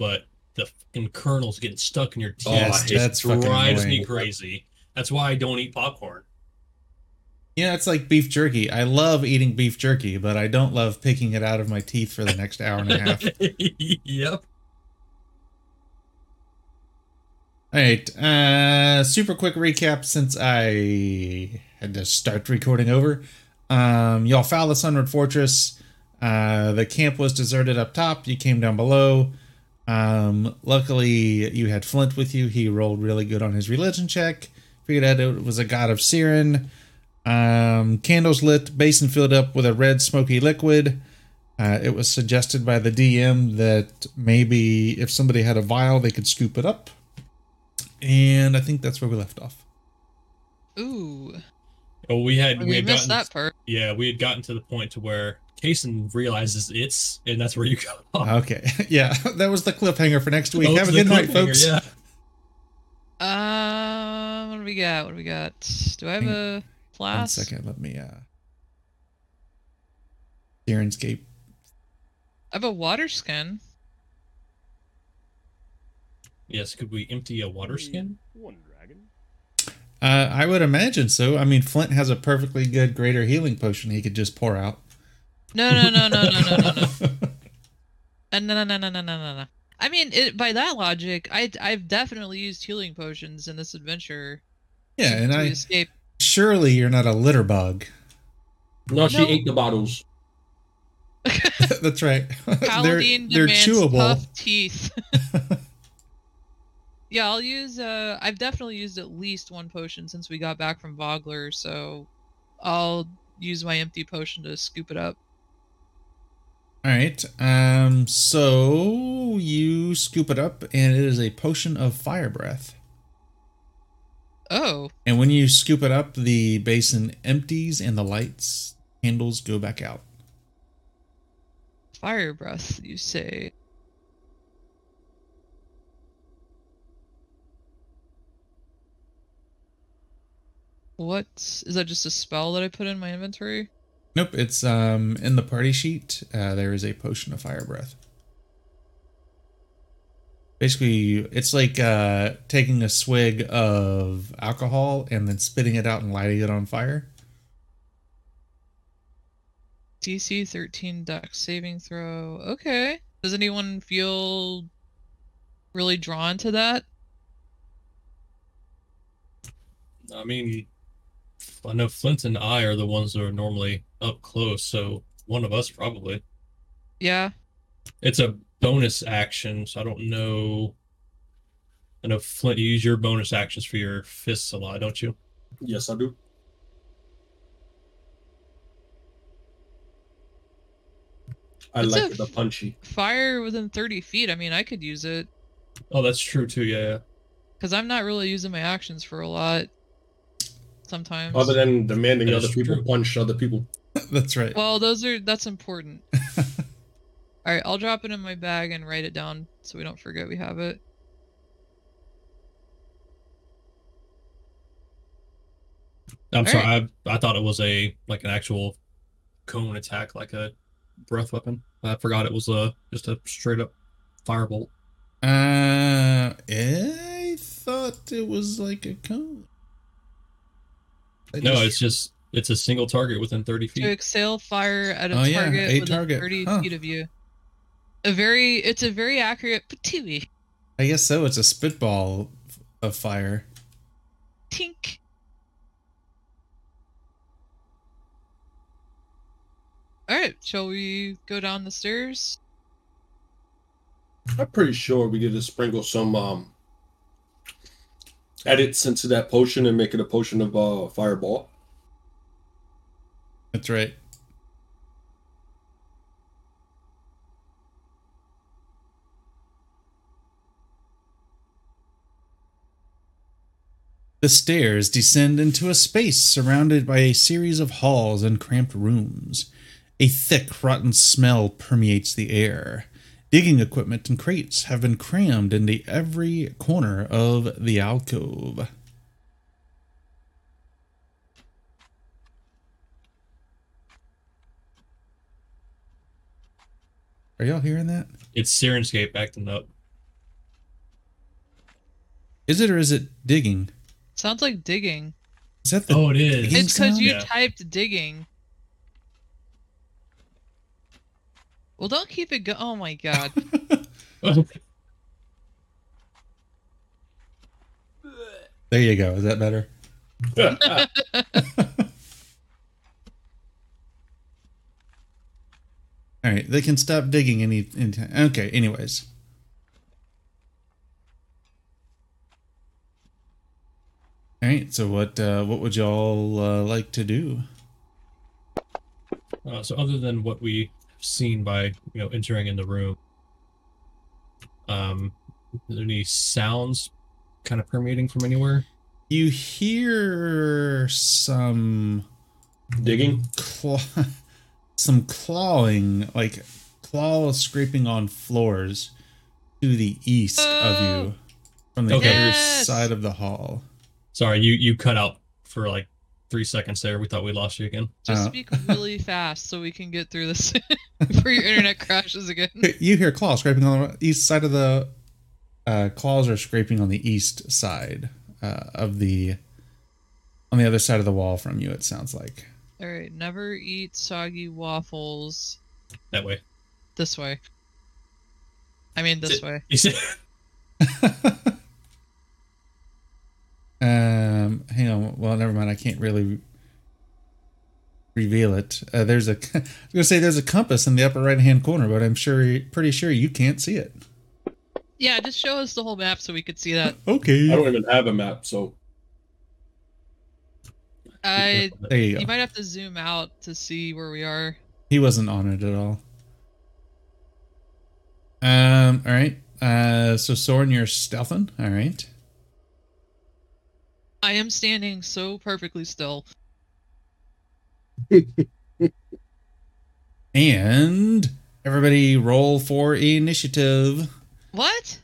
but the fucking kernels getting stuck in your teeth Yes, just that's fucking drives me crazy. That's why I don't eat popcorn. Yeah, it's like beef jerky. I love eating beef jerky, but I don't love picking it out of my teeth for the next hour and a half. yep. All right. Uh, super quick recap since I had to start recording over. Um, y'all found the Sunward Fortress. Uh, the camp was deserted up top. You came down below. Um, luckily, you had Flint with you. He rolled really good on his religion check. Figured out it was a god of Sirrion. Um, candles lit, basin filled up with a red smoky liquid. Uh, it was suggested by the DM that maybe if somebody had a vial, they could scoop it up. And I think that's where we left off. Ooh, Oh, we had we, we had missed gotten that part. yeah we had gotten to the point to where Kason realizes it's and that's where you go. off. Okay. Yeah, that was the cliffhanger for next week. Oh, Have a good night, folks. Yeah. Um, what do we got? What do we got? Do I have Hang- a One flask? second. Let me, uh, Syrinscape. I have a water skin. Yes. Could we empty a water skin? One dragon. Uh, I would imagine so. I mean, Flint has a perfectly good greater healing potion he could just pour out. No, no, no, no, no, no, no, no. No, no, no, no, no, no, no. I mean, it, by that logic, I I've definitely used healing potions in this adventure. Yeah, and I escape. Surely you're not a litter bug. No, she no. ate the bottles. That's right. They're, they're chewable. Tough teeth. yeah, I'll use. Uh, I've definitely used at least one potion since we got back from Vogler, so I'll use my empty potion to scoop it up. All right. Um. So you scoop it up, and it is a potion of fire breath. Oh, And when you scoop it up, the basin empties, and the lights candles go back out. fire breath, you say? What is that? Just a spell that I put in my inventory? Nope. It's um in the party sheet. Uh, there is a potion of fire breath. Basically, it's like uh, taking a swig of alcohol and then spitting it out and lighting it on fire. DC 13 dex saving throw. Okay. Does anyone feel really drawn to that? I mean, I know Flint and I are the ones that are normally up close, so one of us probably. Yeah. It's a bonus action, so I don't know. I know Flint, you use your bonus actions for your fists a lot, don't you? Yes, I do. I It's like a the punchy. Fire within 30 feet. I mean, I could use it Oh, that's true too. Yeah, yeah. because I'm not really using my actions for a lot sometimes. Other than demanding That other people true. punch other people. That's right. Well, those are that's important. All right, I'll drop it in my bag and write it down so we don't forget we have it. I'm All sorry. I I thought it was a like an actual cone attack, like a breath weapon. I forgot it was a just a straight up firebolt. Uh, I thought it was like a cone. I No, just- it's just it's a single target within 30 To feet. exhale fire at a Oh, yeah, target a within target. 30 Huh. feet of you. A very, it's a very accurate patooey. I guess so. It's a spitball of fire. Tink. All right, shall we go down the stairs? I'm pretty sure we could just sprinkle some um edits into that potion and make it a potion of uh fireball. That's right. The stairs descend into a space surrounded by a series of halls and cramped rooms. A thick, rotten smell permeates the air. Digging equipment and crates have been crammed into every corner of the alcove. Are y'all hearing that? It's Syrinscape acting up. Is it or is it digging? Sounds like digging. Is that the Oh, it is. It's because you Yeah. typed digging. Well, don't keep it go. Oh my god. There you go. Is that better? All right, they can stop digging any anytime. Okay, anyways. All right, so what uh, what would y'all uh, like to do? Uh, so other than what we've seen by you know entering in the room, um, are there any sounds kind of permeating from anywhere? You hear some Digging. claw, some clawing, like claws scraping on floors to the east of you from the Okay. other Yes. side of the hall. Sorry, you you cut out for like three seconds there. We thought we lost you again. Just Uh. speak really fast so we can get through this before your internet crashes again. You hear claws scraping on the east side of the uh, claws are scraping on the east side uh, of the on the other side of the wall from you. It sounds like. All right, never eat soggy waffles That way. this way. I mean this Sit- way. You said- Um, hang on. Well, never mind. I can't really reveal it. Uh, there's a. I was gonna say there's a compass in the upper right hand corner, but I'm sure, pretty sure you can't see it. Yeah, just show us the whole map so we could see that. Okay. I don't even have a map, so I There you you might have to zoom out to see where we are. He wasn't on it at all. Um. All right. Uh. So Soren, you're stealthing. All right. I am standing so perfectly still. And everybody roll for initiative. What?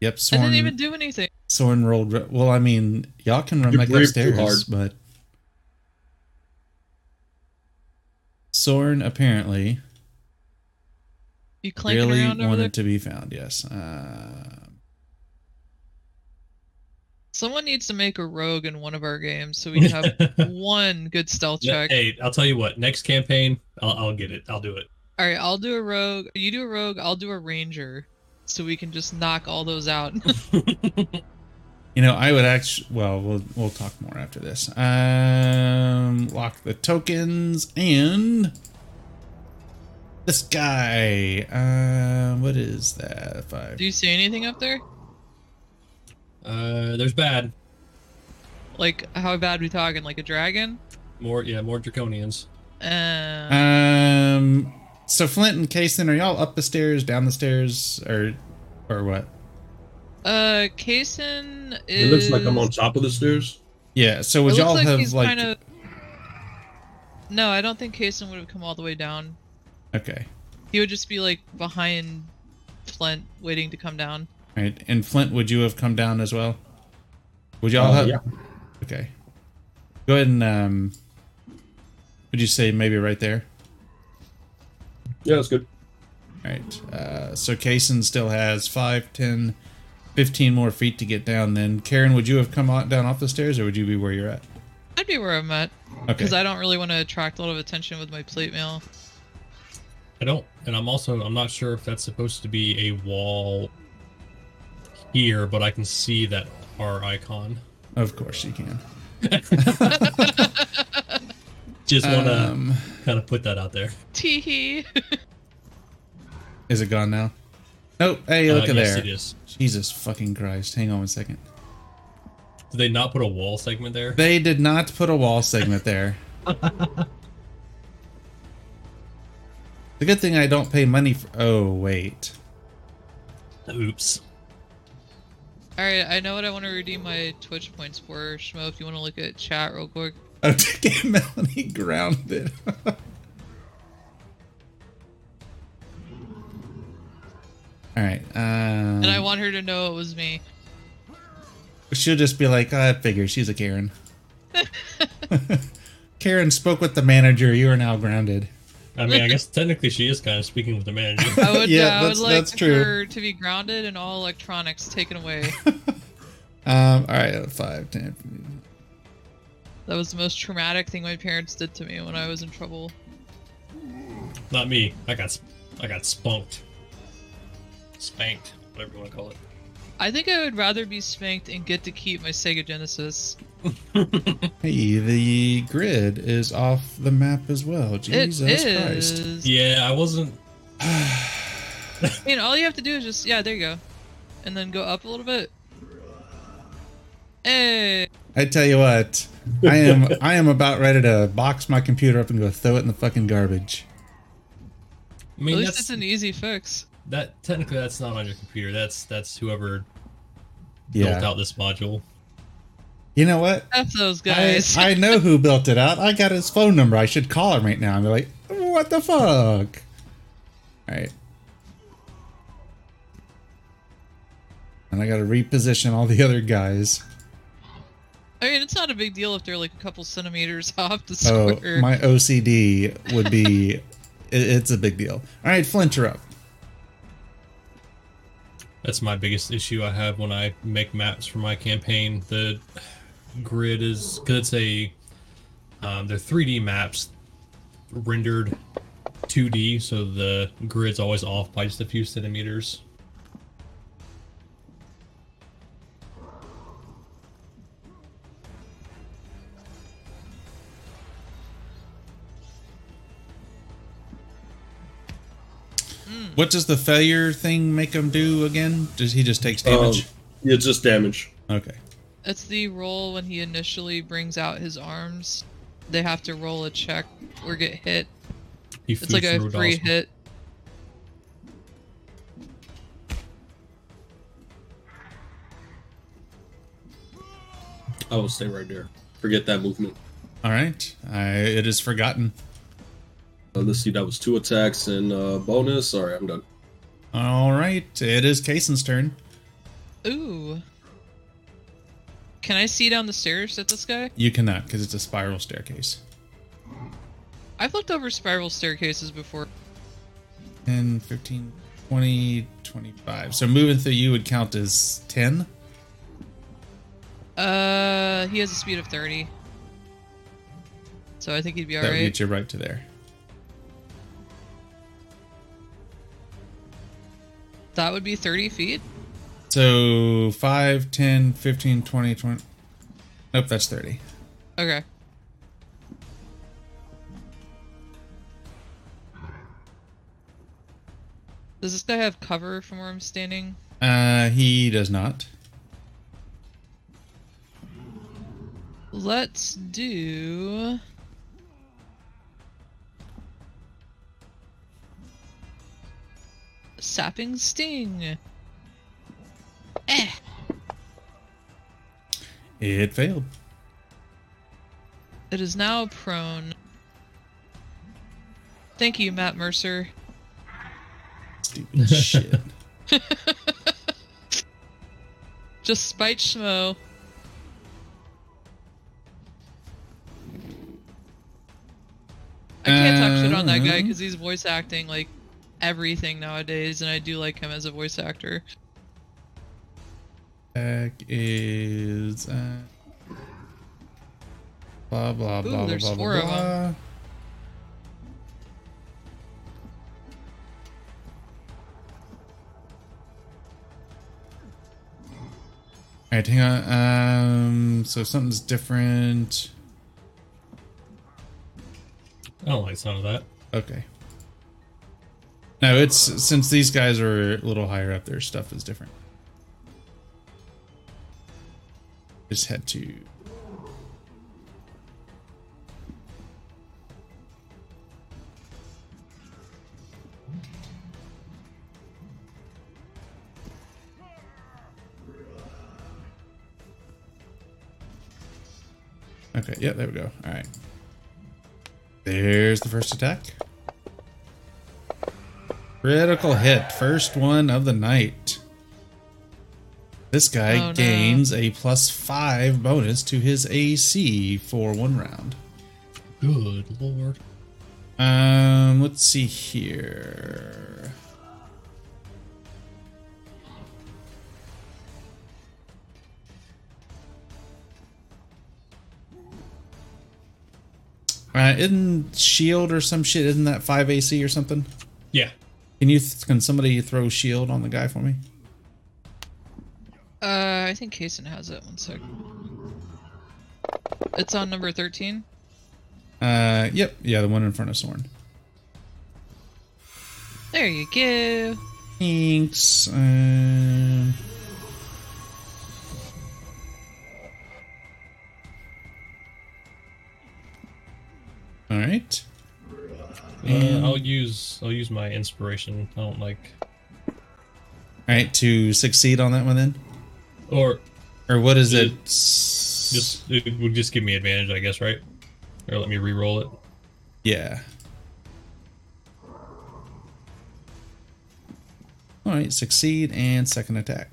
Yep. I didn't even do anything. Soren rolled. re- Well, I mean, y'all can run You back upstairs, but Soren apparently You clanking really around over wanted there? to be found. Yes. Uh, Someone needs to make a rogue in one of our games so we can have one good stealth check. Hey, I'll tell you what. Next campaign, I'll, I'll get it. I'll do it. All right, I'll do a rogue. You do a rogue. I'll do a ranger, so we can just knock all those out. you know, I would actually. Well, we'll we'll talk more after this. Um, lock the tokens and this guy. Uh, what is that? Five. do you see anything up there? Uh, there's bad. Like how bad we talking? Like a dragon? More, yeah, more draconians. Um. Um. So Flint and Kason, are y'all up the stairs, down the stairs, or or what? Uh, Kason is. it looks like I'm on top of the stairs. Yeah. So would looks y'all like have he's like? kind of. No, I don't think Kason would have come all the way down. Okay. He would just be like behind Flint, waiting to come down. Right. And Flint, would you have come down as well? Would y'all Uh, have? yeah. Okay. Go ahead and um. Would you say maybe right there? Yeah, that's good. All right. Uh, so Kason still has 5, 10, 15 more feet to get down. Then Karen, would you have come on, down off the stairs, or would you be where you're at? I'd be where I'm at Okay. because I don't really want to attract a lot of attention with my plate mail. I don't, and I'm also I'm not sure if that's supposed to be a wall here, but I can see that R icon. Of course you can. Just want to Um, kind of put that out there. Teehee. is it gone now? Nope. Hey, look Uh, at yes, there. it is. Jesus fucking Christ. Hang on one second. Did they not put a wall segment there? They did not put a wall segment there. the good thing I don't pay money for. Oh, wait. Oops. All right, I know what I want to redeem my Twitch points for. Schmo, if you want to look at chat real quick. Oh, to get Melanie grounded. All right. Um, And I want her to know it was me. she'll just be like, I figure she's a Karen. Karen spoke with the manager. You are now grounded. I mean, I guess technically she is kind of speaking with the manager. I would, Yeah, uh, I would that's- like that's true. her to be grounded and all electronics taken away. Um, all right, five, ten. That was the most traumatic thing my parents did to me when I was in trouble. Not me. I got I got spunked. Spanked, whatever you want to call it. I think I would rather be spanked and get to keep my Sega Genesis. Hey, the grid is off the map as well. It Jesus Christ. is. Yeah, I wasn't. I mean, all you have to do is just yeah, there you go, and then go up a little bit. Hey, I tell you what, I am I am about ready to box my computer up and go throw it in the fucking garbage. I mean, at least that's it's an easy fix. That. Technically, that's not on your computer. That's that's whoever Yeah. built out this module. You know what? That's those guys. I know who built it out. I got his phone number. I should call him right now and be like, what the fuck? Alright. And I gotta reposition all the other guys. I mean, it's not a big deal if they're like a couple centimeters off the Oh, my OCD would be. it, it's a big deal. Alright, Flint, you're up. That's my biggest issue I have when I make maps for my campaign. The grid is because it's a um, they're 3D maps rendered 2D, so the grid's always off by just a few centimeters. What does the failure thing make him do again? Does he just takes damage? Um, yeah, just damage. okay. It's the roll when he initially brings out his arms. They have to roll a check or get hit. He It's like a free Dawson. hit. I will stay right there. Forget that movement. Alright. I it is forgotten. Uh, let's see, that was two attacks and uh, bonus. All right, I'm done. Alright. It is Kason's turn. Ooh. Can I see down the stairs at this guy? You cannot, because it's a spiral staircase. I've looked over spiral staircases before. 10, 15, 20, 25. So moving through you would count as 10. Uh, he has a speed of 30. So I think he'd be alright. that would alright. get you right to there. That would be 30 feet? So 5, 10, 15, 20, 20. Nope, that's 30. Okay. Does this guy have cover from where I'm standing? Uh, he does not. Let's do. Sapping Sting. Eh. It failed. It is now prone. Thank you, Matt Mercer. Stupid shit. Just spite Schmo. I can't talk shit on that guy because he's voice acting like everything nowadays, and I do like him as a voice actor. Attack is uh, blah blah Ooh, blah blah there's blah four of blah. them. All right, hang on. Um, so something's different. I don't like the sound of that. Okay. No, it's since these guys are a little higher up, their stuff is different. Just had to. Okay, yeah, there we go. All right. There's the first attack. Critical hit. First one of the night. This guy oh, no. gains a plus five bonus to his AC for one round. Good lord. Um, let's see here. Uh, isn't shield or some shit? Isn't that five AC or something? Yeah. Can you? Th- can somebody throw shield on the guy for me? Uh, I think Kason has it. One sec. It's on number 13. Uh, yep. Yeah, the one in front of Sorn. There you go. Thanks. Um, all right. And- um, I'll use I'll use my inspiration. I don't like All right, to succeed on that one then, or or what is it? It- just it would just give me advantage, I guess, right? Or let me re-roll it. yeah. All right, succeed and second attack.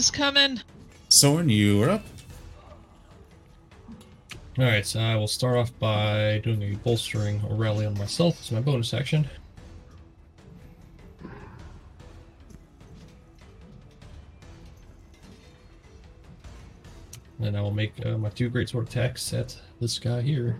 Is coming. Soren, you are up. All right, so I will start off by doing a bolstering rally on myself as my bonus action. Then I will make uh, my two great sword attacks at this guy here.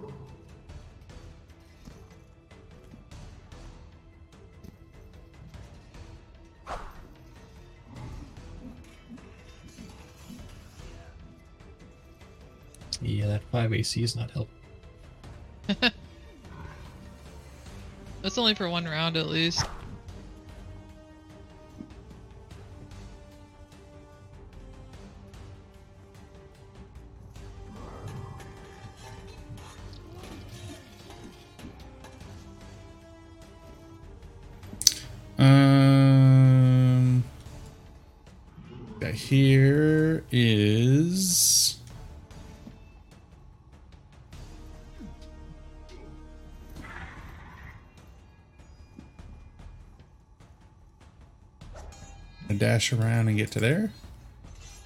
5 AC is not helping. That's only for one round at least. Dash around and get to there.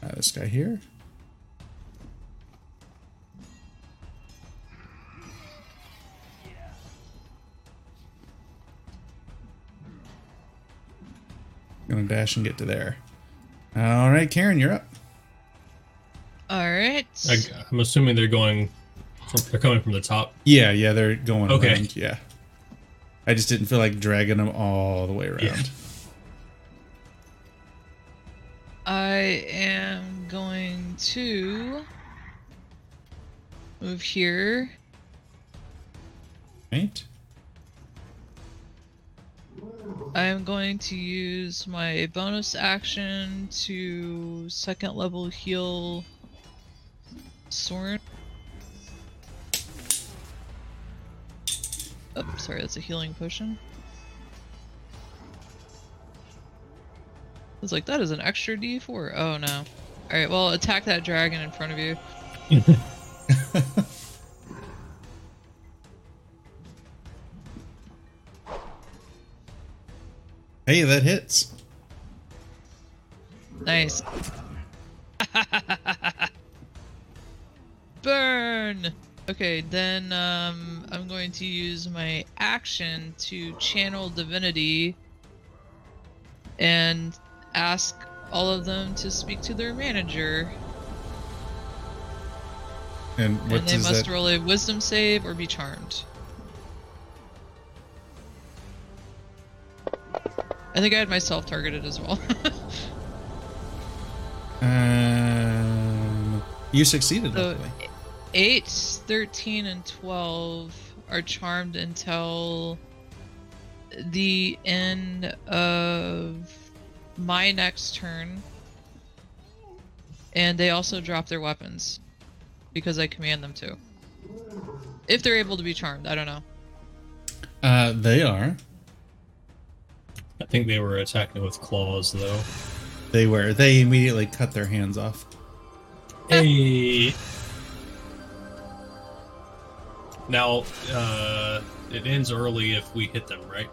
Uh, this guy here. Gonna dash and get to there. All right, Karen, you're up. All right. I, I'm assuming they're going, from, they're coming from the top. Yeah, yeah, they're going Okay. around. Yeah. I just didn't feel like dragging them all the way around. Yeah. Am going to move here. Right? I'm going to use my bonus action to second level heal Soren. Oh, sorry, that's a healing potion. Was like, that is an extra D4. Oh no. Alright, well, attack that dragon in front of you. Hey, that hits. Nice. Burn! Okay, then um, I'm going to use my action to channel divinity and ask all of them to speak to their manager. And what and they must that? roll a wisdom save or be charmed. I think I had myself targeted as well. Um, you succeeded. So- luckily. 8, 13, and 12 are charmed until the end of my next turn. And they also drop their weapons because I command them to. If they're able to be charmed, I don't know. Uh, they are. I think they were attacking with claws, though. They were. They immediately cut their hands off. Hey. Now, uh, it ends early if we hit them, right?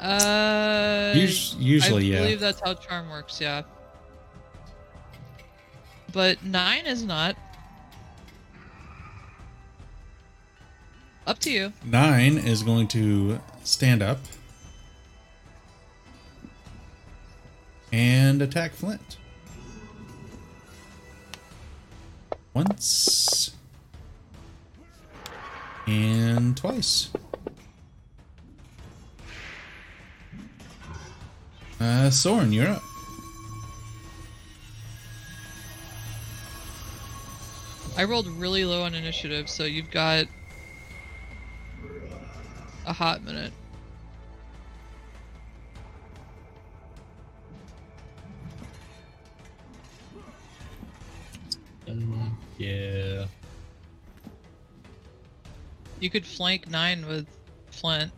Uh, usually, I yeah. I believe that's how charm works. Yeah. But nine is not. Up to you. Nine is going to stand up and attack Flint. Once and twice. Uh, Soren, you're up. I rolled really low on initiative, so you've got a hot minute. Um, yeah. You could flank nine with Flint.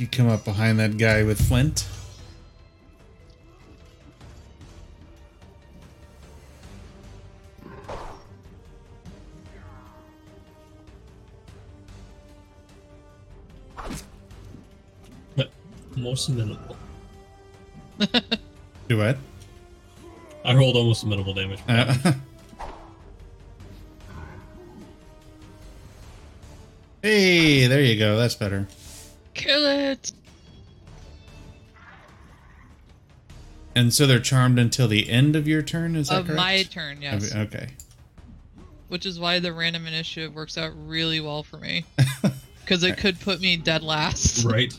You come up behind that guy with Flint. But most minimal. Do what? I rolled almost minimal damage. Uh, hey, there you go. That's better. And so they're charmed until the end of your turn, is that Of correct? my turn, yes. Okay. Which is why the random initiative works out really well for me. Because it could put me dead last. right.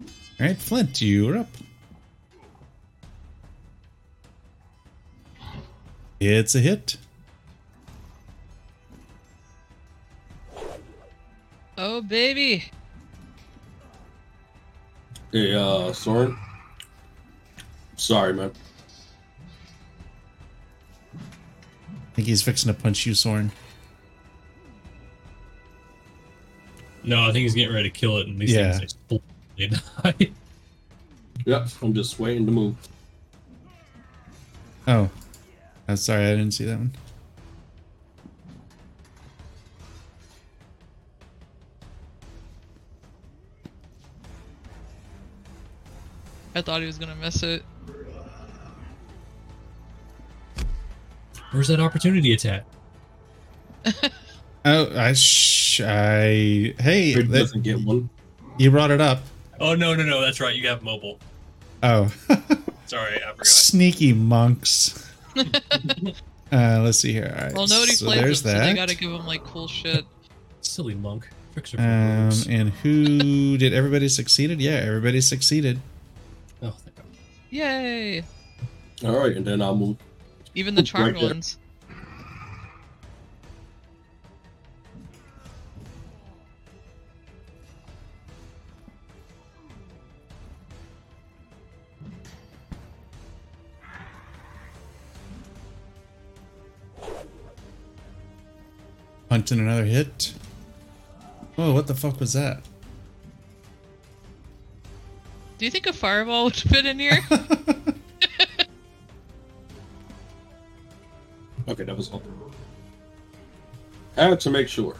All right, Flint, you're up. It's a hit. Oh, baby! Hey, uh, Soren. Sorry, man. I think he's fixing to punch you, Soren. No, I think he's getting ready to kill it, and these Yeah. things explode. Die. Yep, I'm just waiting to move. Oh. I'm sorry, I didn't see that one. I thought he was gonna miss it. Where's that opportunity attack? Oh, I sh- I hey, Crit that- doesn't get one. you brought it up. Oh no, no, no, that's right. You have mobile. Oh, Sorry, I forgot. sneaky monks. uh, let's see here. All right, Well, nobody so plays him, there's so that. they gotta give him like cool shit. Silly monk. Fixer for um, and who did everybody succeeded? Yeah, everybody succeeded. Thank God. Yay! All right, and then I'll move. Even the Right charmed there. ones. Punching another hit. Oh, what the fuck was that? Do you think a fireball would fit in here? Okay, that was all. Had to make sure.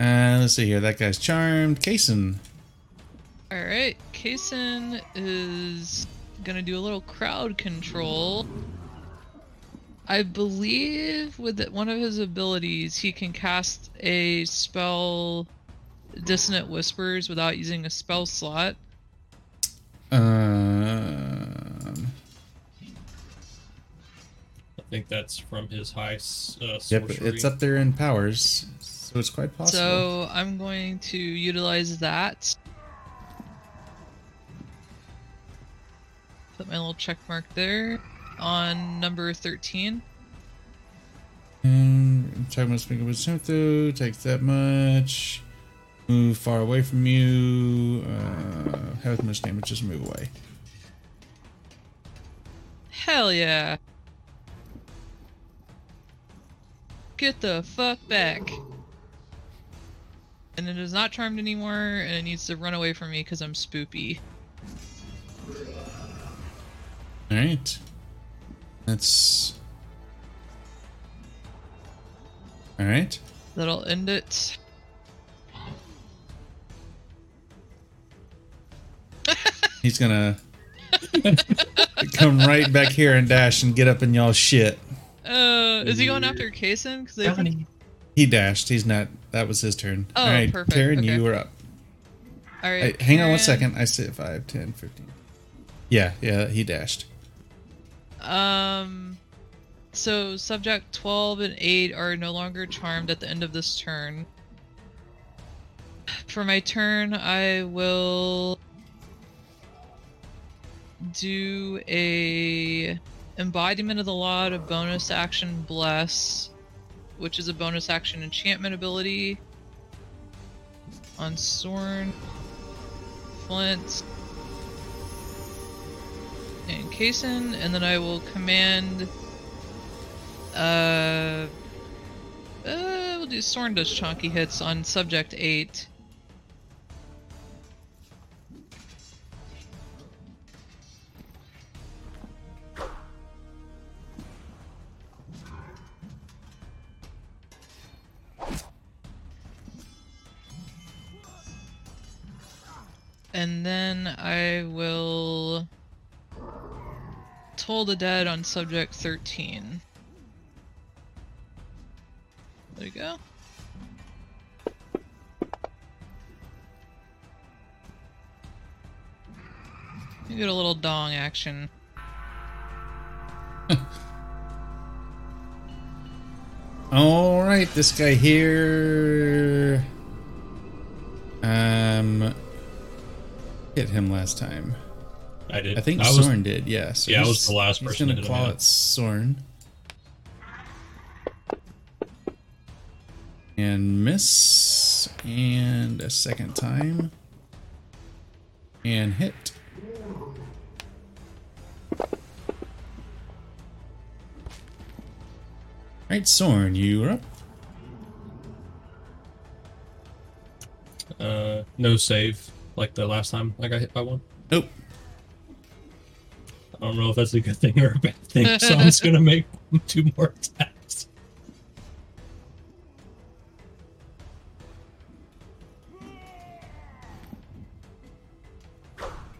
Uh, let's see here. That guy's charmed. Kason. Alright, Kason is gonna do a little crowd control. I believe with it- one of his abilities, he can cast a spell Dissonant Whispers without using a spell slot. Um, I think that's from his high s- uh, yep, sorcery. it's up there in powers, so it's quite possible. So I'm going to utilize that. Put my little check mark there on number 13. And check my speaker with Sympto, takes that much. Move far away from you. Uh, have as much damage, just move away. Hell yeah. Get the fuck back. And it is not charmed anymore, and it needs to run away from me because I'm spoopy. All right. That's. All right. That'll end it. He's gonna come right back here and dash and get up in y'all's shit. Uh, is he going after Kason? Because I think. He dashed. He's not. That was his turn. Oh, All right, perfect, Karen, okay. you are up. All Hey, right. hang on one second. Karen, second. I said 5, 10, 15. Yeah, yeah, he dashed. Um, so subject 12 and 8 are no longer charmed at the end of this turn. For my turn, I will do a embodiment of the law to bonus action bless, which is a bonus action enchantment ability on Sorn, Flint, and Kason, and then I will command. Uh, uh, we'll do Sorn does chunky hits on subject eight. And then I will Toll the Dead on subject 13. There you go. You get a little dong action. All right, this guy here. Um, hit him last time. I did. I think I Sorn did. Yeah. So Yeah, I was the last he's person gonna to hit him, claw at Sorn. And miss, and a second time, and hit. Right, Sorn, you're up. Uh, no save like the last time I got hit by one. Nope. I don't know if that's a good thing or a bad thing, so I'm just gonna make two more attacks.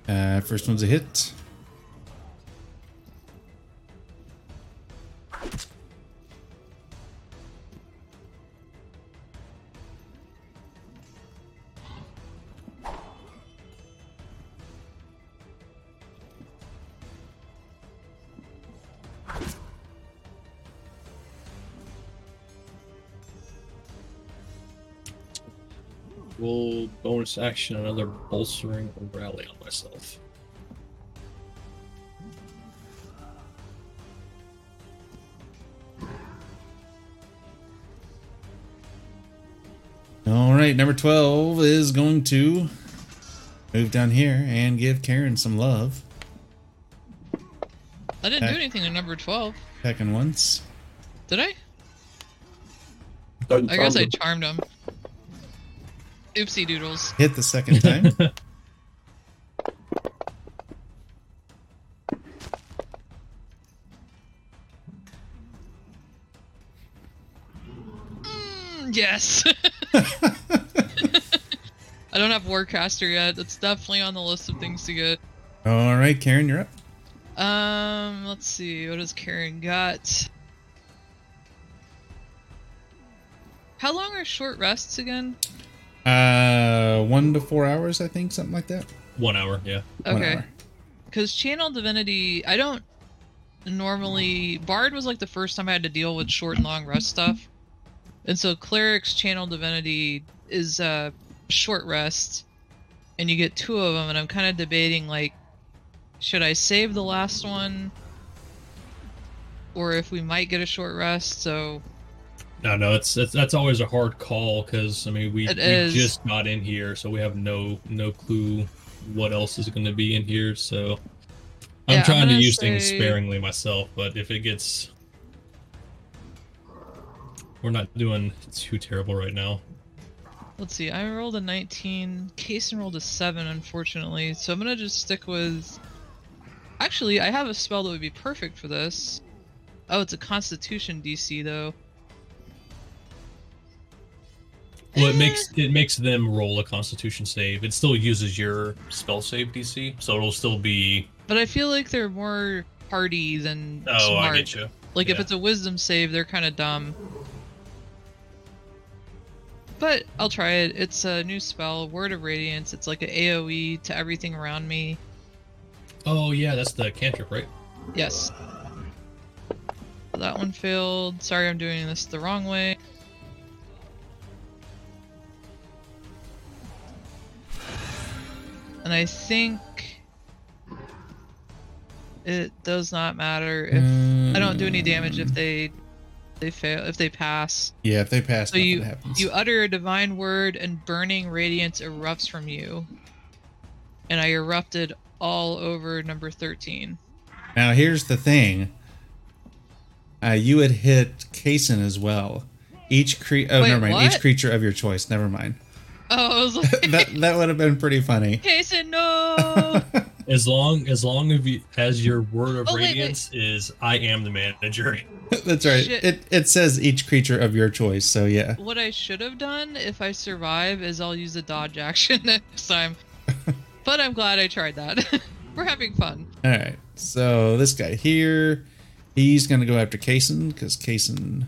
Uh, first one's a hit. Bonus action another bolstering rally on myself. All right, number 12 is going to move down here and give Karen some love. I didn't Okay. do anything to number 12. Pecking once. Did I? Don't I guess I charmed him. Oopsie doodles. Hit the second time. Mm, yes. I don't have Warcaster yet. It's definitely on the list of things to get. All right, Karen, you're up. Um, let's see. What has Karen got? How long are short rests again? Uh, one to four hours, I think, something like that. One hour, yeah. Okay. Because Channel Divinity, I don't normally. Bard was like the first time I had to deal with short and long rest stuff. And so Cleric's Channel Divinity is uh, short rest. And you get two of them, and I'm kind of debating like, should I save the last one? Or if we might get a short rest, so. No, no, it's, it's that's always a hard call because I mean we, It we is. just got in here, so we have no no clue what else is going to be in here. So I'm Yeah, I'm trying to gonna use things sparingly myself, but if it gets, we're not doing too terrible right now. Let's see, I rolled a 19. Kason rolled a 7, unfortunately. So I'm gonna just stick with Actually, I have a spell that would be perfect for this. Oh, it's a Constitution DC though. Well, it makes it makes them roll a Constitution save. It still uses your spell save DC, so it'll still be. But I feel like they're more hardy than Oh, smart. I get you. Like if it's a Wisdom save, they're kind of dumb. But I'll try it. It's a new spell, Word of Radiance. It's like an AOE to everything around me. Oh yeah, that's the cantrip, right? Yes. That one failed. Sorry, I'm doing this the wrong way. And I think it does not matter if I don't do any damage if they they fail if they pass. Yeah, if they pass, So you happens. you utter a divine word and burning radiance erupts from you. And I erupted all over number 13. Now here's the thing. Uh, you had hit Kason as well. Each cre oh Wait, never mind. Each creature of your choice. Never mind. Oh, I was like, that that would have been pretty funny. Kason, no! As long as long as, you, as your word of Oh, wait, wait. radiance is "I am the manager." That's right. Shit. It it says each creature of your choice. So yeah. what I should have done if I survive is I'll use a dodge action next time. but I'm glad I tried that. We're having fun. All right. So this guy here, he's gonna go after Kason because Kason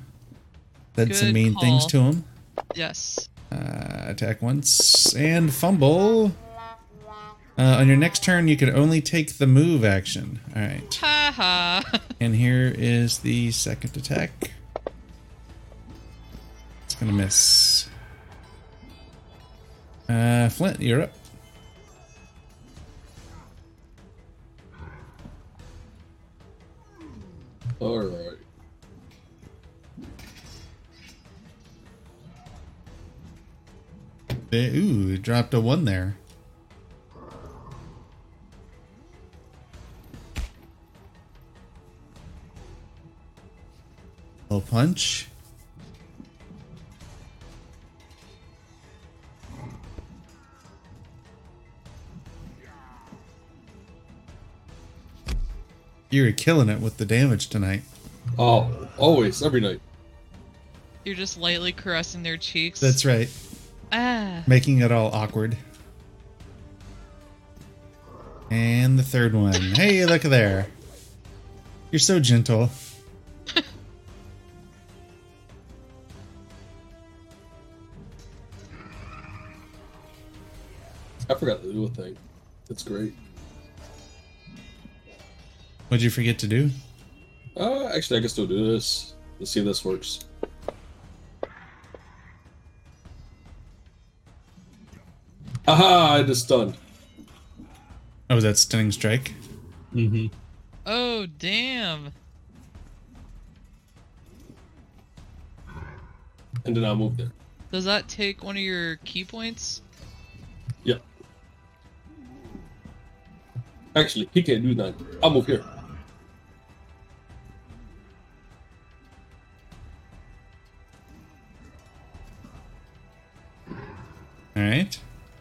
said some Good mean things to him. Yes. Uh, attack once and fumble. Uh, on your next turn, you can only take the move action. All right. Ha ha. And here is the second attack. It's gonna miss. Uh, Flint, you're up. All right. Eh, Ooh, it dropped a one there. Little punch. You're killing it with the damage tonight. Oh, always, every night. You're just lightly caressing their cheeks. That's right. Ah. making it all awkward. And the third one. Hey, look there. You're so gentle. I forgot to do a thing. That's great. What'd you forget to do? Uh, actually, I can still do this. Let's see if this works. Aha! I just stunned. Oh, was that stunning strike? Mm-hmm. Oh, damn. And then I'll move there. Does that take one of your ki points? Yep. Actually, he can't do that. I'll move here. All right.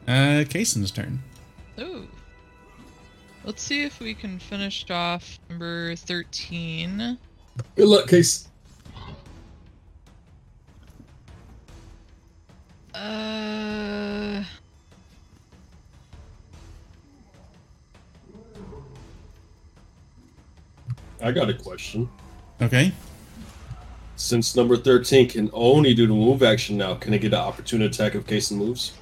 Uh, Kason's turn. Ooh. Let's see if we can finish off number 13. Good luck, Case. Uh. I got a question. Okay. Since number 13 can only do the move action now, can I get an opportunity attack if Kason moves?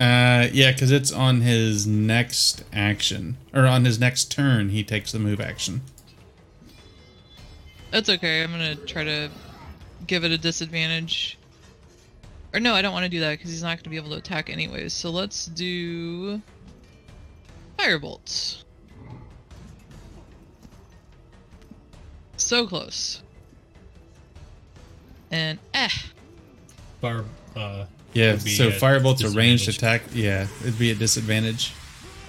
Uh, yeah, because it's on his next action or on his next turn. He takes the move action. That's okay. I'm gonna try to give it a disadvantage. Or no, I don't want to do that because he's not gonna be able to attack anyways. So let's do firebolt. So close. And eh. Fire. Uh, Yeah. So firebolt's a ranged attack. Yeah, it'd be a disadvantage.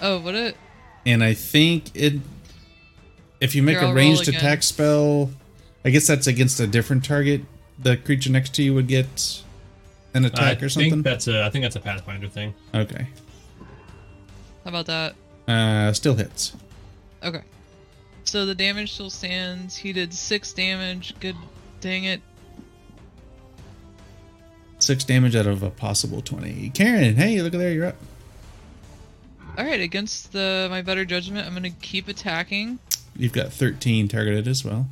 Oh, what it? And I think it. If you make Here, I'll a roll ranged again. attack spell, I guess that's against a different target. The creature next to you would get an I attack or something. I think that's a. I think that's a Pathfinder thing. Okay. How about that? Uh, still hits. Okay. So the damage still stands. He did six damage. Good dang it. Six damage out of a possible 20. Karen, hey, look at there, you're up. Alright, against the my better judgment, I'm gonna keep attacking. You've got 13 targeted as well.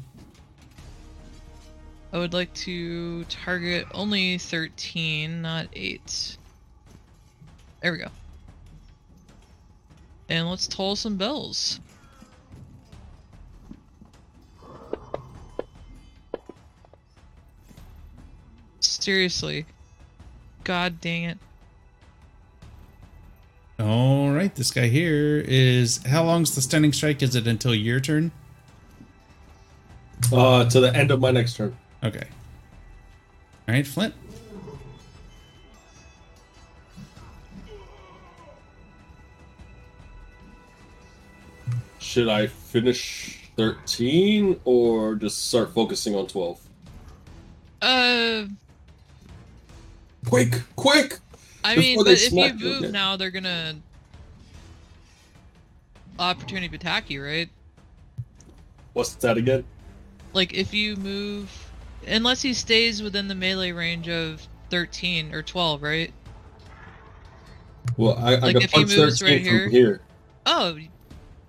I would like to target only 13, not 8. There we go. And let's toll some bells. Seriously. God dang it. All right, this guy here is. How long's the stunning strike? Is it until your turn? Uh, to the end of my next turn. Okay. All right, Flint. Should I finish 13 or just start focusing on 12? Uh, Quick, quick! I mean, but if you move again. now, they're gonna opportunity to attack you, right? What's that again? Like if you move, unless he stays within the melee range of thirteen or twelve, right? Well, I, I Like, can if he punch moves 13 right from here- here. Oh,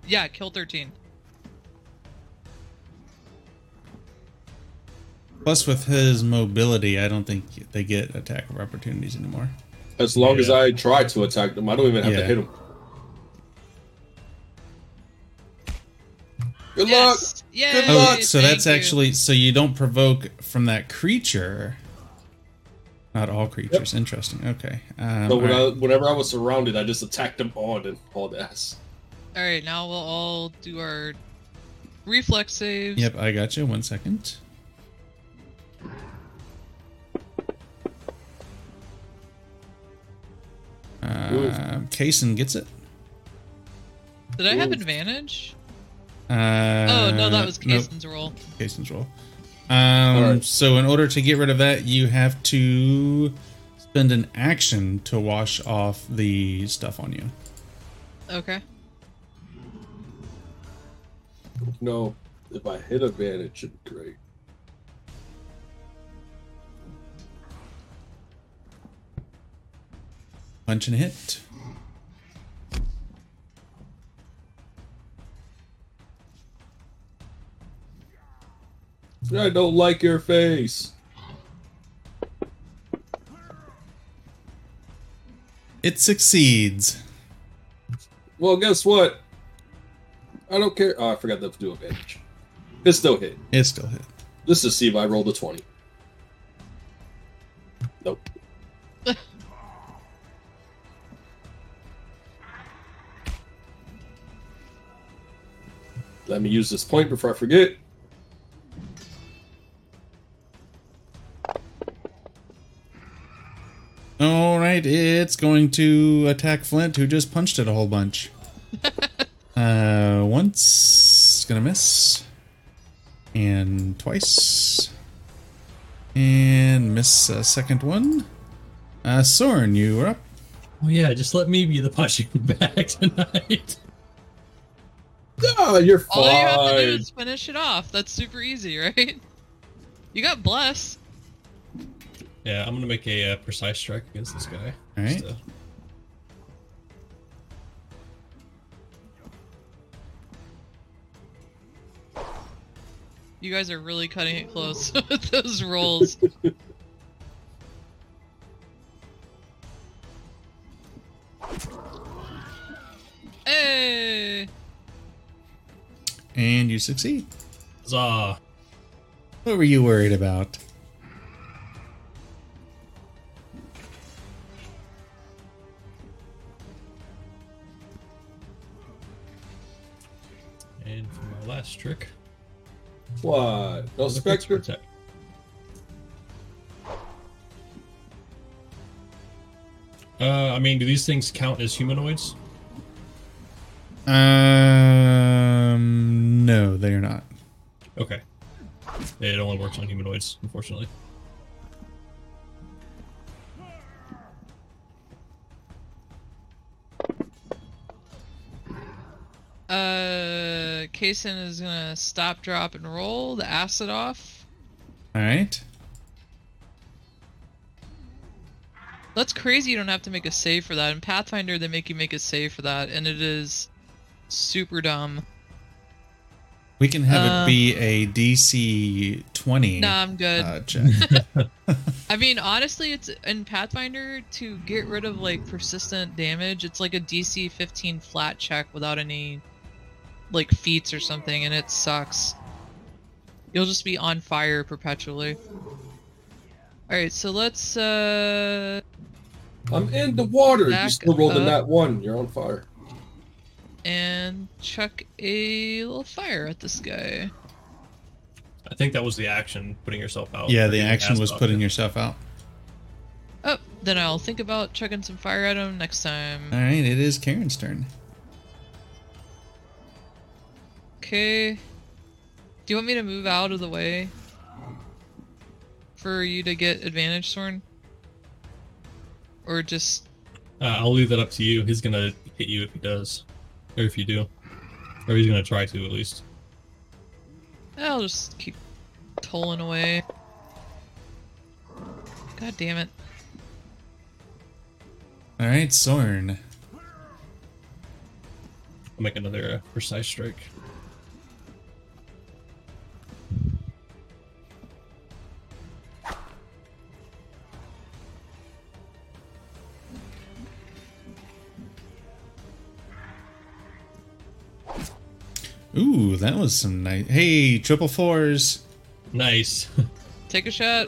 yeah, kill thirteen. Plus, with his mobility, I don't think they get attack of opportunities anymore. As long as I try to attack them, I don't even have Yeah. to hit them. Good luck! Yes, yay! Good Oh, luck. so thank that's you. actually so you don't provoke from that creature. Not all creatures. Interesting. Okay. Um, So when all I, whenever I was surrounded, I just attacked them on and hauled ass. All right, now we'll all do our reflex saves. Yep, I got you. One second. Um, Kason gets it. Did I have advantage? Uh, oh no, that was nope, Kason's roll. Kason's roll. Um, Alright. So in order to get rid of that, you have to spend an action to wash off the stuff on you. Okay. No, if I hit advantage, it'd be great. Punch and hit. I don't like your face. It succeeds. Well, guess what? I don't care. Oh, I forgot to do advantage. It still hit. It still hit. Let's Just see if I rolled a 20. Nope. Let me use this point before I forget. All right, it's going to attack Flint, who just punched it a whole bunch. uh, once, gonna miss, and twice, and miss a second one. Uh, Soren, you are up. Oh yeah, just let me be the punching bag tonight. Ah, you're All you have to do is finish it off. That's super easy, right? You got bless. Yeah, I'm gonna make a uh, precise strike against this guy. All right. Just, uh, You guys are really cutting it close with those rolls. hey! And you succeed. Huzzah. What were you worried about? And for my last trick, What? No the fixed specter? protect. Uh, I mean, do these things count as humanoids? Um, no, they are not. Okay. It only works on humanoids, unfortunately. Uh, Kason is gonna stop, drop, and roll the acid off. All right. That's crazy. You don't have to make a save for that. In Pathfinder, they make you make a save for that, and it is super dumb. We can have Uh, it be a DC 20 Nah, I'm good. uh. I mean, honestly, it's in Pathfinder to get rid of like persistent damage. It's like a DC 15 flat check without any like feats or something, and it sucks. You'll just be on fire perpetually. All right, so let's. uh I'm in the water. you Back still rolled in up. that one. You're on fire. And chuck a little fire at this guy. I think that was the action, putting yourself out. yeah, the action was putting it. yourself out. Oh, then I'll think about chucking some fire at him next time. All right, it is Karen's turn. Okay. Do you want me to move out of the way for you to get advantage, Sorn? Or just Uh, I'll leave that up to you. He's gonna hit you if he does, or if you do, or he's gonna try to at least. I'll just keep tolling away. God damn it. All right, Sorn. I'll make another uh, precise strike. Ooh, that was some nice. Hey, triple fours. Nice. Take a shot.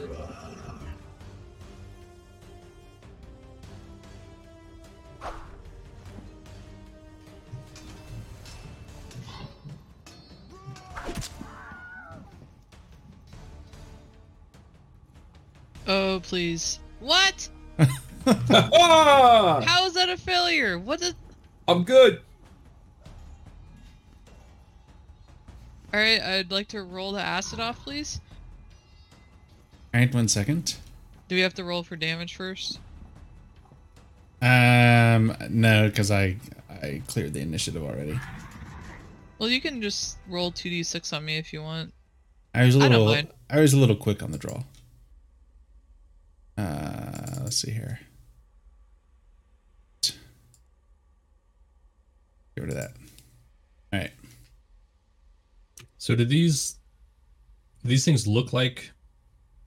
Oh, please. What? How is that a failure? What is. I'm good. Alright, I'd like to roll the acid off, please. All right, one second. Do we have to roll for damage first? Um, no, because I I cleared the initiative already. Well, you can just roll 2d6 on me if you want. I was a I little mind. I was a little quick on the draw. Uh, let's see here. Get rid of that. All right. So did these these things look like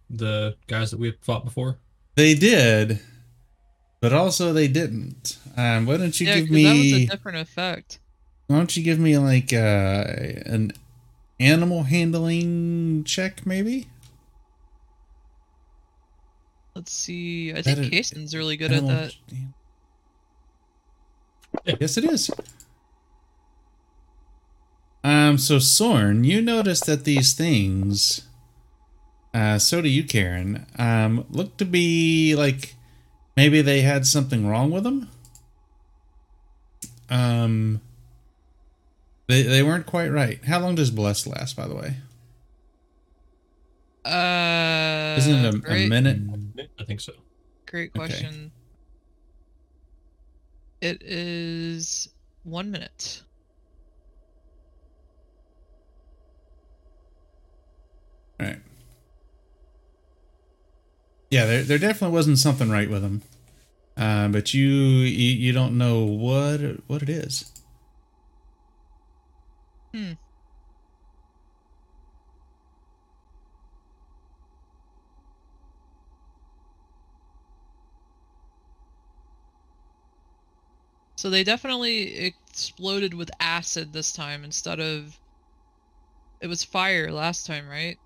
the guys that we had fought before? They did, but also they didn't. Um, why don't you yeah, give because that was me? a different effect. Why don't you give me like uh, an animal handling check, maybe? Let's see. I think is- Kason's really good at Animal- that. Yes, it is. Um, so Sorn, you notice that these things, uh, so do you, Karen, um, look to be like maybe they had something wrong with them. Um, they they weren't quite right. How long does bless last, by the way? Uh, Isn't it a, a minute? I think so. Great Okay. question. It is one minute. Right. Yeah, there there definitely wasn't something right with him. Uh, but you, you you don't know what what it is. Hmm. So they definitely exploded with acid this time instead of it was fire last time, right?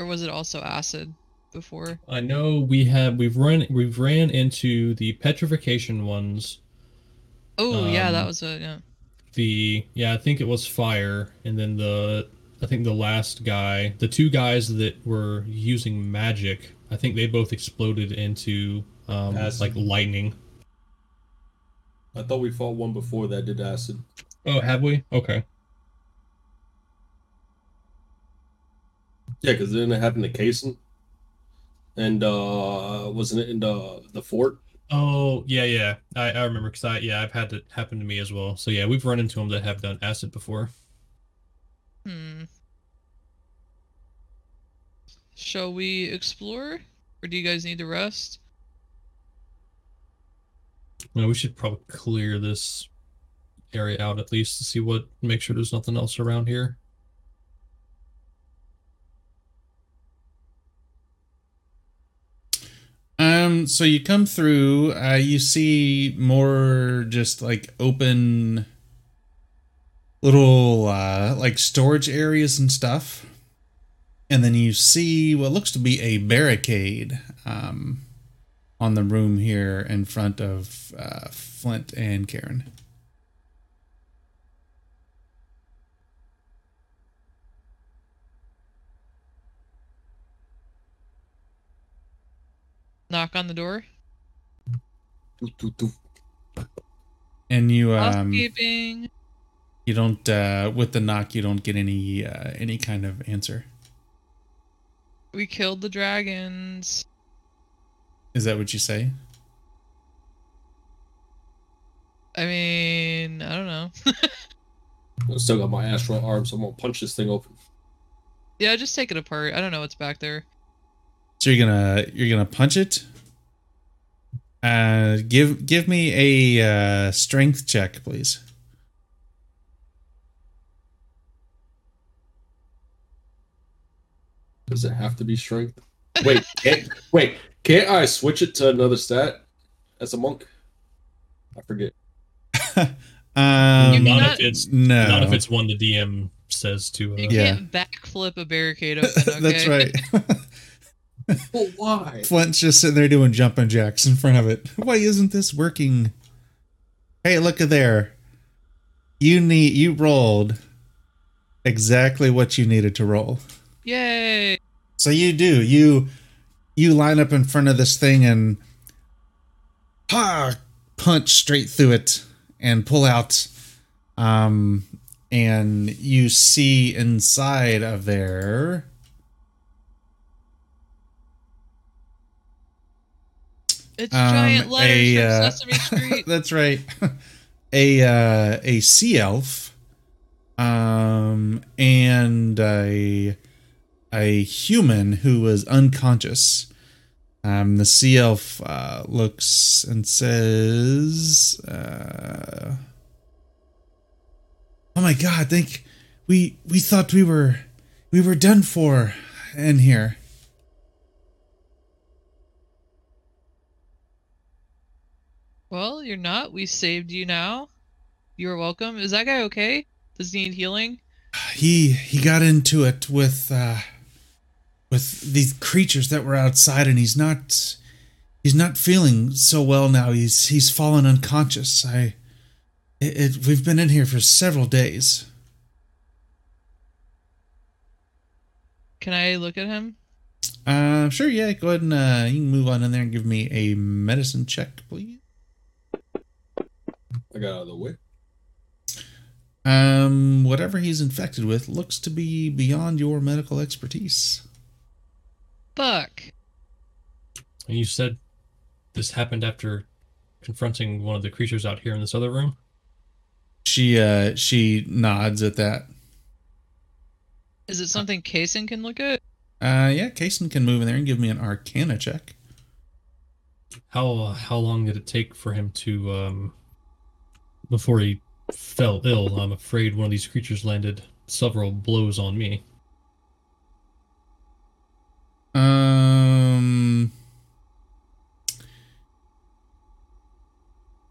Or was it also acid before? I know we have we've run we've ran into the petrification ones. Oh yeah, that Um, was a yeah. The yeah, I think it was fire, and then the I think the last guy, the two guys that were using magic, I think they both exploded into um, Acid. like lightning. I thought we fought one before that did acid. Oh, have we? Okay. Yeah, because didn't it happen to Kason? And uh wasn't it in the the fort? Oh yeah, yeah. I, I remember because I yeah I've had it happen to me as well. So yeah, we've run into them that have done acid before. Hmm. Shall we explore? Or do you guys need to rest? You know, we should probably clear this area out at least to see what make sure there's nothing else around here. Um, so you come through, uh, you see more just like open little uh like storage areas and stuff. And then you see what looks to be a barricade um on the room here in front of uh Flint and Karen. Knock on the door. Doo, doo, doo. And you um Housekeeping. you don't uh with the knock you don't get any uh any kind of answer. We killed the dragons. Is that what you say? I mean, I don't know. I still got my astral arm, so I'm gonna punch this thing open. yeah, just take it apart. I don't know what's back there. So you're gonna you're gonna punch it. Uh, give give me a uh, strength check, please. Does it have to be strength? Wait, can't, wait, can't I switch it to another stat as a monk? I forget. Um, You not not- if it's no, not if it's one the DM says to. Uh, You can't backflip a barricade open. Okay? that's right. Well, why? Flint's just sitting there doing jumping jacks in front of it. Why isn't this working? Hey, look at there. You need you rolled exactly what you needed to roll. Yay! So you do. You you line up in front of this thing and ha punch straight through it and pull out um and you see inside of there It's Um, giant letters a, from uh, Sesame Street. That's right. a uh, a sea elf, um, and a a human who was unconscious. Um, the sea elf uh, looks and says, uh, "Oh my God! Think we we thought we were we were done for in here." Well, you're not. We saved you now. You're welcome. Is that guy okay? Does he need healing? he he got into it with uh with these creatures that were outside and he's not he's not feeling so well now he's he's fallen unconscious i it, it we've been in here for several days Can I look at him? uh sure yeah go ahead and uh you can move on in there and give me a medicine check please got out of the way. um whatever he's infected with looks to be beyond your medical expertise Fuck. And you said this happened after confronting one of the creatures out here in this other room. she uh she nods at that Is it something Kason can look at? Uh, yeah, Kason can move in there and give me an Arcana check. How uh, how long did it take for him to um before he fell ill? I'm afraid one of these creatures landed several blows on me. Um,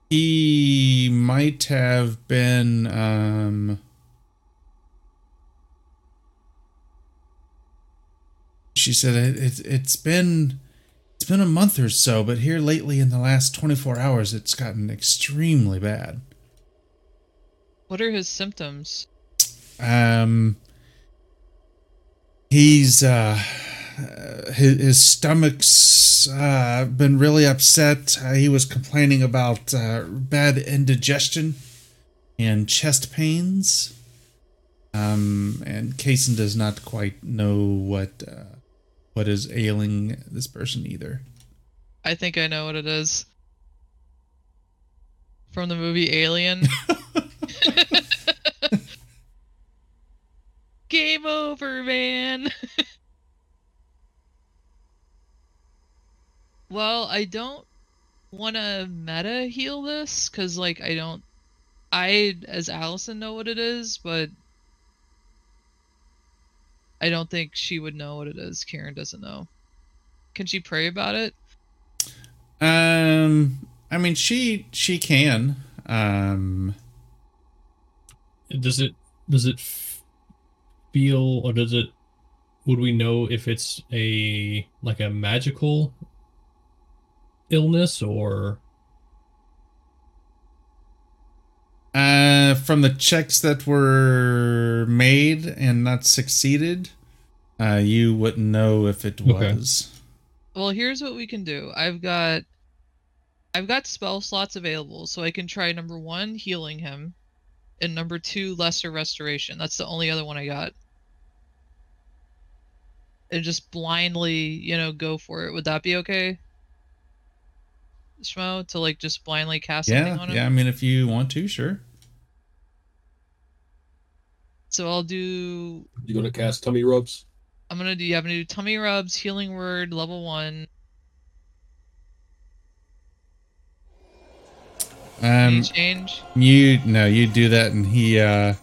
he might have been. Um, she said it, it. It's been. It's been a month or so, but here lately, in the last twenty four hours, it's gotten extremely bad. What are his symptoms? Um, he's uh, his, his stomach's uh, been really upset. Uh, he was complaining about uh, bad indigestion and chest pains. Um, and Kason does not quite know what uh, what is ailing this person either. I think I know what it is. from the movie Alien. Game over, man. well, I don't want to meta heal this because, like, I don't. I, as Allison, know what it is, but I don't think she would know what it is. Karen doesn't know. Can she pray about it? Um, I mean, she she can. Um, Does it does it feel or does it would we know if it's a like a magical illness or uh, from the checks that were made and not succeeded, uh, you wouldn't know if it Okay. was. Well, here's what we can do. I've got I've got spell slots available, so I can try number 1 healing him and number 2 lesser restoration. That's the only other one I got. And just blindly, you know, go for it. Would that be okay? Schmo to like just blindly cast something Yeah, on him. yeah. I mean, if you want to, sure. So I'll do You gonna cast tummy rubs? I'm gonna do. Yeah, I'm gonna do tummy rubs, healing word, level one. Any Um, change? you no, you do that, and he uh,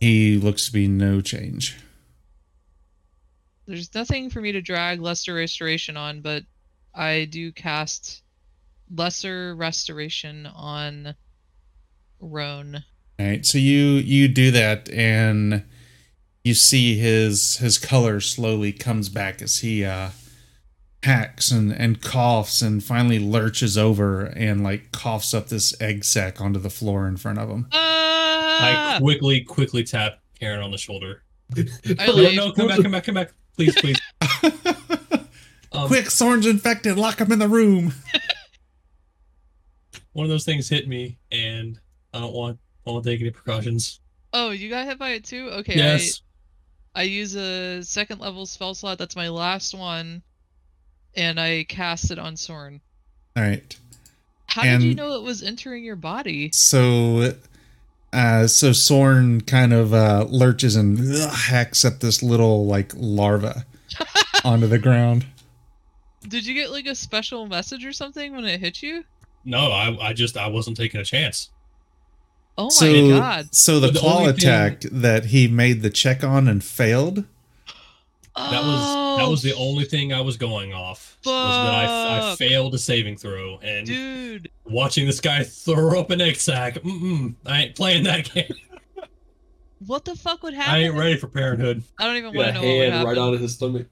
he looks to be no change. There's nothing for me to drag lesser restoration on, but I do cast lesser restoration on Roan. All right, so you you do that, and you see his his color slowly comes back as he uh, hacks and and coughs, and finally lurches over and like coughs up this egg sack onto the floor in front of him. Ah! I quickly quickly tap Karen on the shoulder. I No, leave. no, come back, come back, come back. Please, please. Um, Quick, Soren's infected. Lock him in the room. one of those things hit me and I don't want I don't want to take any precautions. Oh, you got hit by it too? Okay. yes. I, I use a second level spell slot. That's my last one, and I cast it on Sorn. All right. How did you know it was entering your body? So, uh, so Sorn kind of uh, lurches and ugh, hacks up this little like larva onto the ground. Did you get like a special message or something when it hit you? No, I I just I wasn't taking a chance. Oh my so, god. so the The claw only thing- attack that he made the check on and failed. That was that was the Oh, only thing I was going off. Was that I, I failed a saving throw and Dude, watching this guy throw up an egg sack. Mm-mm, I ain't playing that game. what the fuck would happen? I ain't ready for parenthood. I don't even want to know what would happen. right out of his stomach.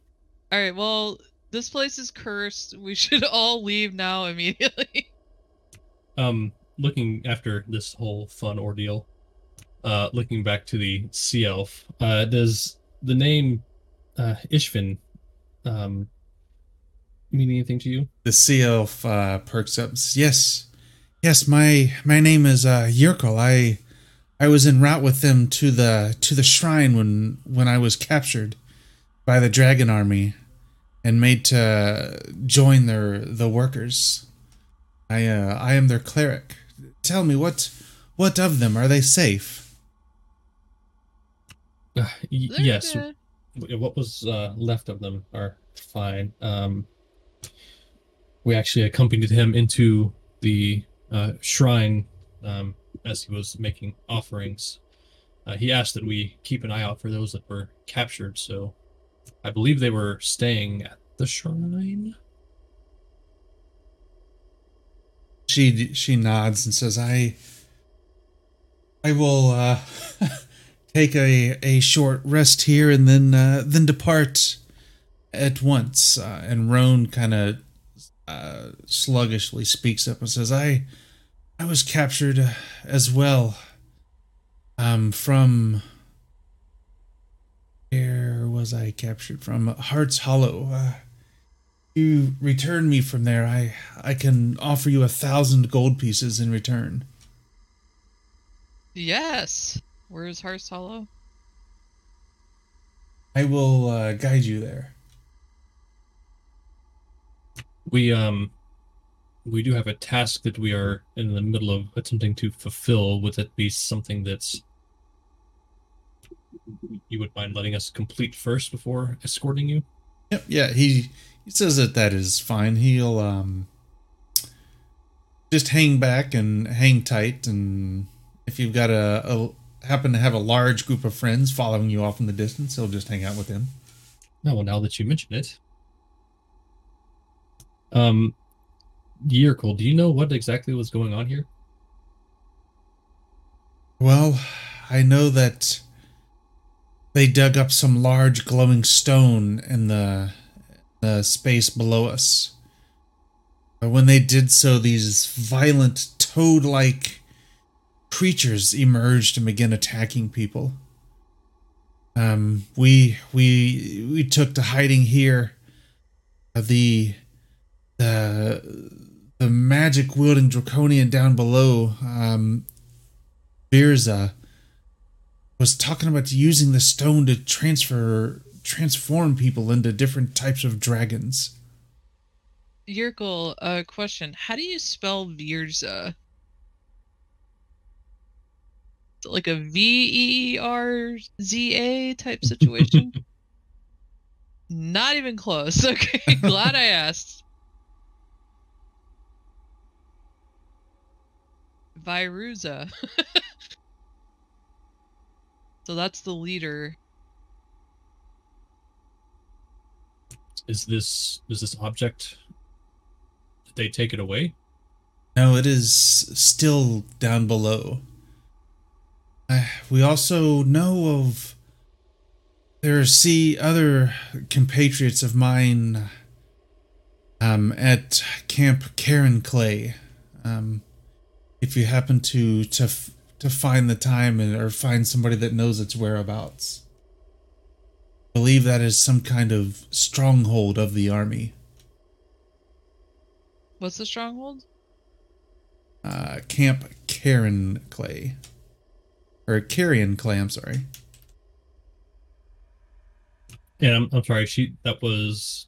All right, well, this place is cursed. We should all leave now immediately. Um, looking after this whole fun ordeal, uh, looking back to the sea elf, uh, does the name uh, Ishvin um, mean anything to you? The sea elf uh, perks up. Yes, yes. My my name is uh, Yerkel. I I was en route with them to the to the shrine when when I was captured by the dragon army and made to join their the workers. I uh, I am their cleric. Tell me what what of them are they safe? Uh, y- yes. good. What was uh, left of them are fine. Um, we actually accompanied him into the uh, shrine um, as he was making offerings. Uh, he asked that we keep an eye out for those that were captured, so I believe they were staying at the shrine. She she nods and says, "I I will uh, take a a short rest here and then uh, then depart at once." Uh, and Roan kind of uh, sluggishly speaks up and says, "I I was captured uh, as well. Um, from where was I captured from? Hearts Hollow." Uh, you return me from there, I I can offer you a thousand gold pieces in return. Yes. Where's Hearst Hollow? I will uh, guide you there. We um we do have a task that we are in the middle of attempting to fulfill. Would that be something that's you would mind letting us complete first before escorting you? Yep, yeah, he he says that that is fine. He'll um just hang back and hang tight and if you've got a, a happen to have a large group of friends following you off in the distance, he'll just hang out with them. No, well, now that you mention it. Um Yirkle, do you know what exactly was going on here? Well, I know that they dug up some large glowing stone in the the space below us. But when they did so, these violent toad-like creatures emerged and began attacking people. Um, we we we took to hiding here. The the the magic wielding draconian down below, um, Birza, was talking about using the stone to transfer transform people into different types of dragons. Yurkel, uh, question. How do you spell Virza? Is it Like a V E R Z A type situation? Not even close. Okay, glad I asked. Viruza. so that's the leader. Is this is this object did they take it away? No, it is still down below. We also know of there are see other compatriots of mine um, at Camp Karen Clay. Um, if you happen to to f- to find the time and, or find somebody that knows its whereabouts, believe that is some kind of stronghold of the army. What's the stronghold? uh, Camp Karen Clay. Or Carrion Clay, I'm sorry. Yeah, I'm, I'm sorry. She that was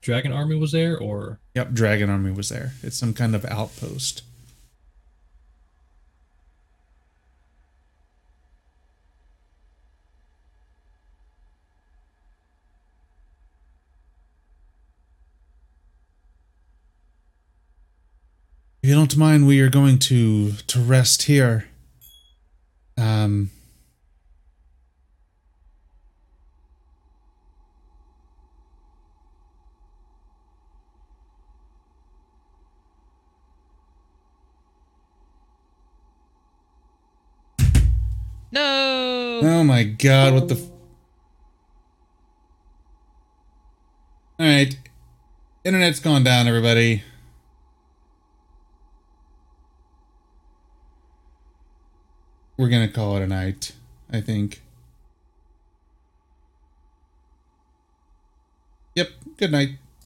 Dragon Army was there, or Yep, Dragon Army was there. It's some kind of outpost. If you don't mind, we are going to to rest here. Um, No. oh my god, what the? F- All right, internet's gone down, everybody. We're gonna call it a night, I think. Yep, good night.